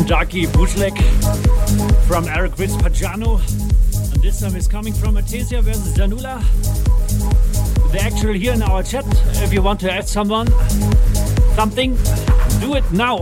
Darky bootleg from Eric Pagano. And this time is coming from Atesia versus Janula. They're actually here in our chat. If you want to add someone, something, do it now.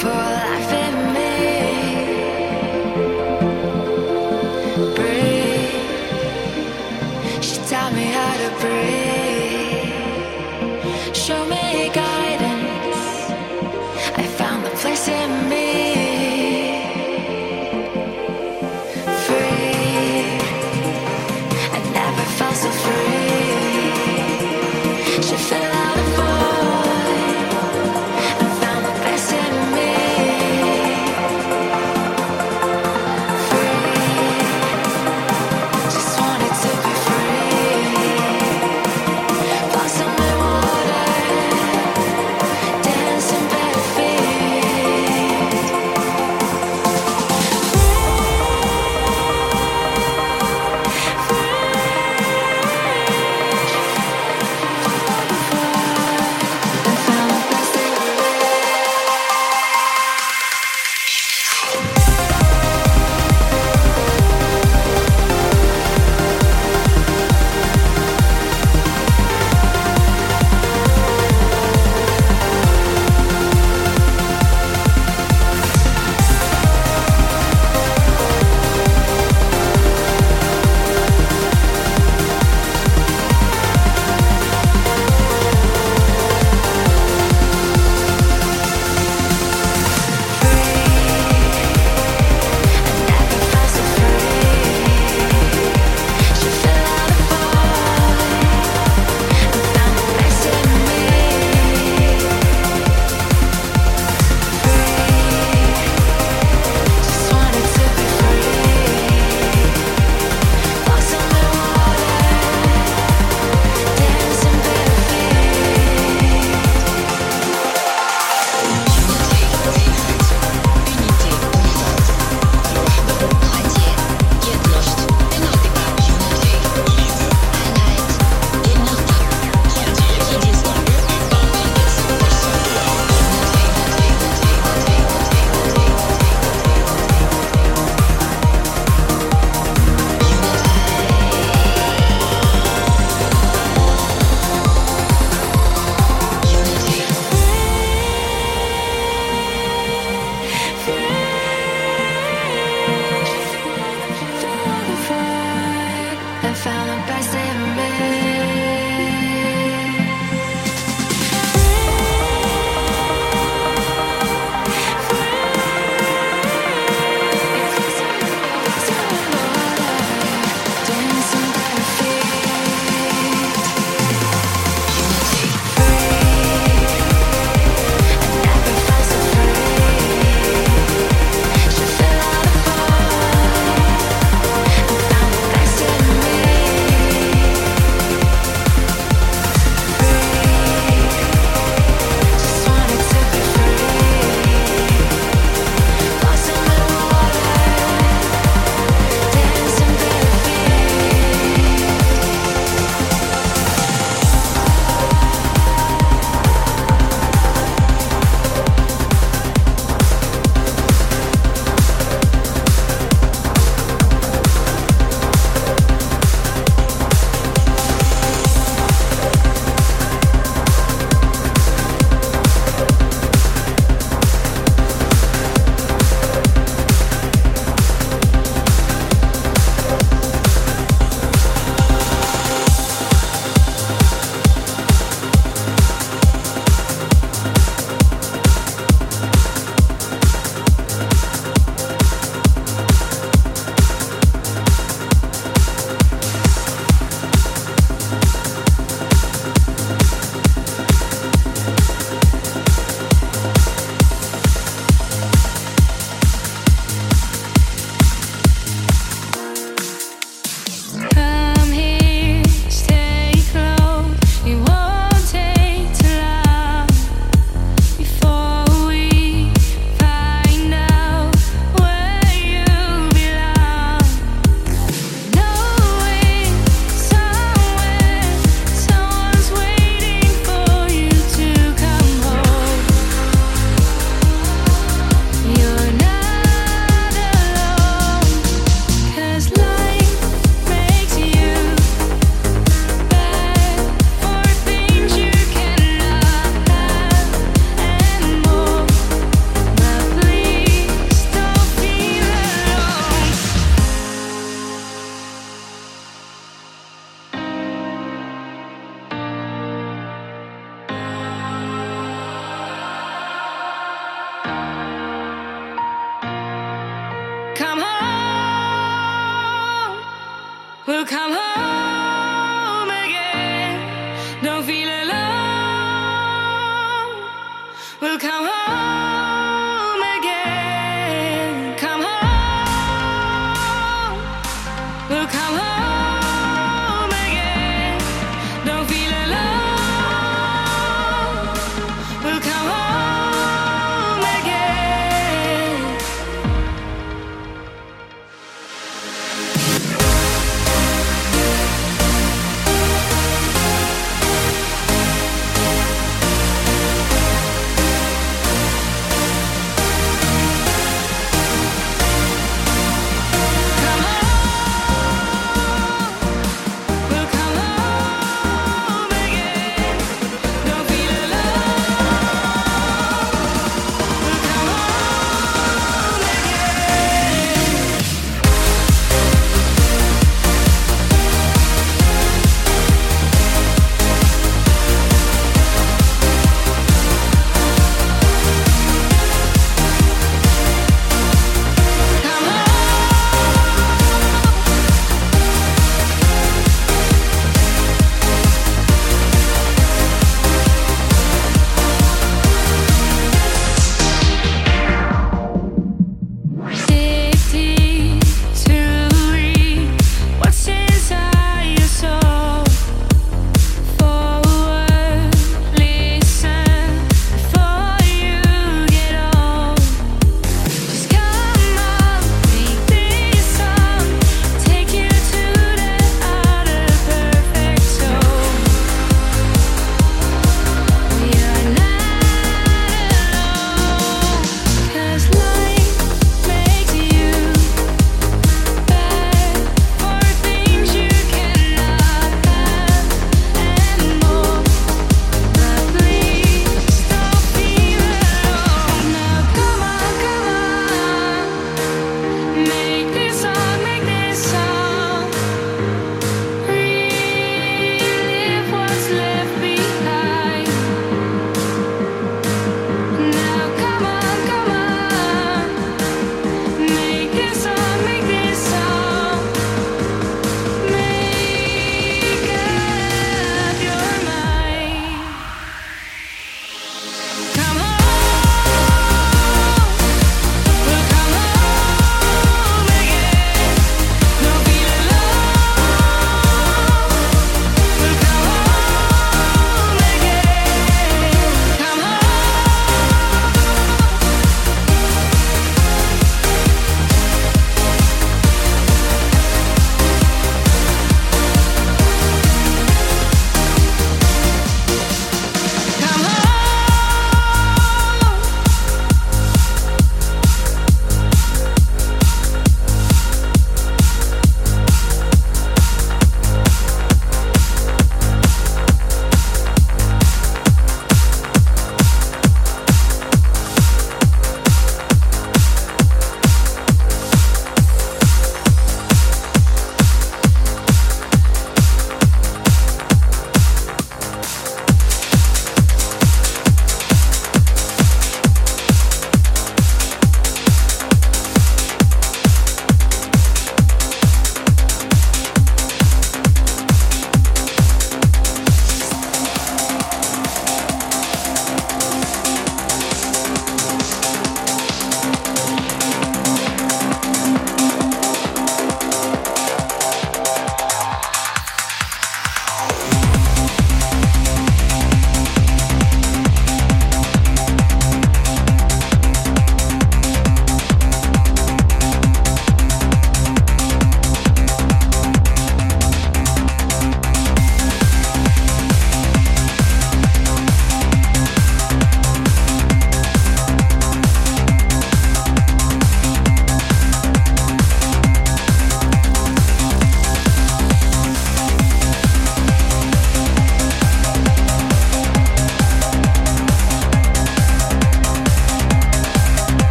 for life in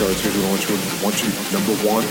starts. Here's what want you, want you number one.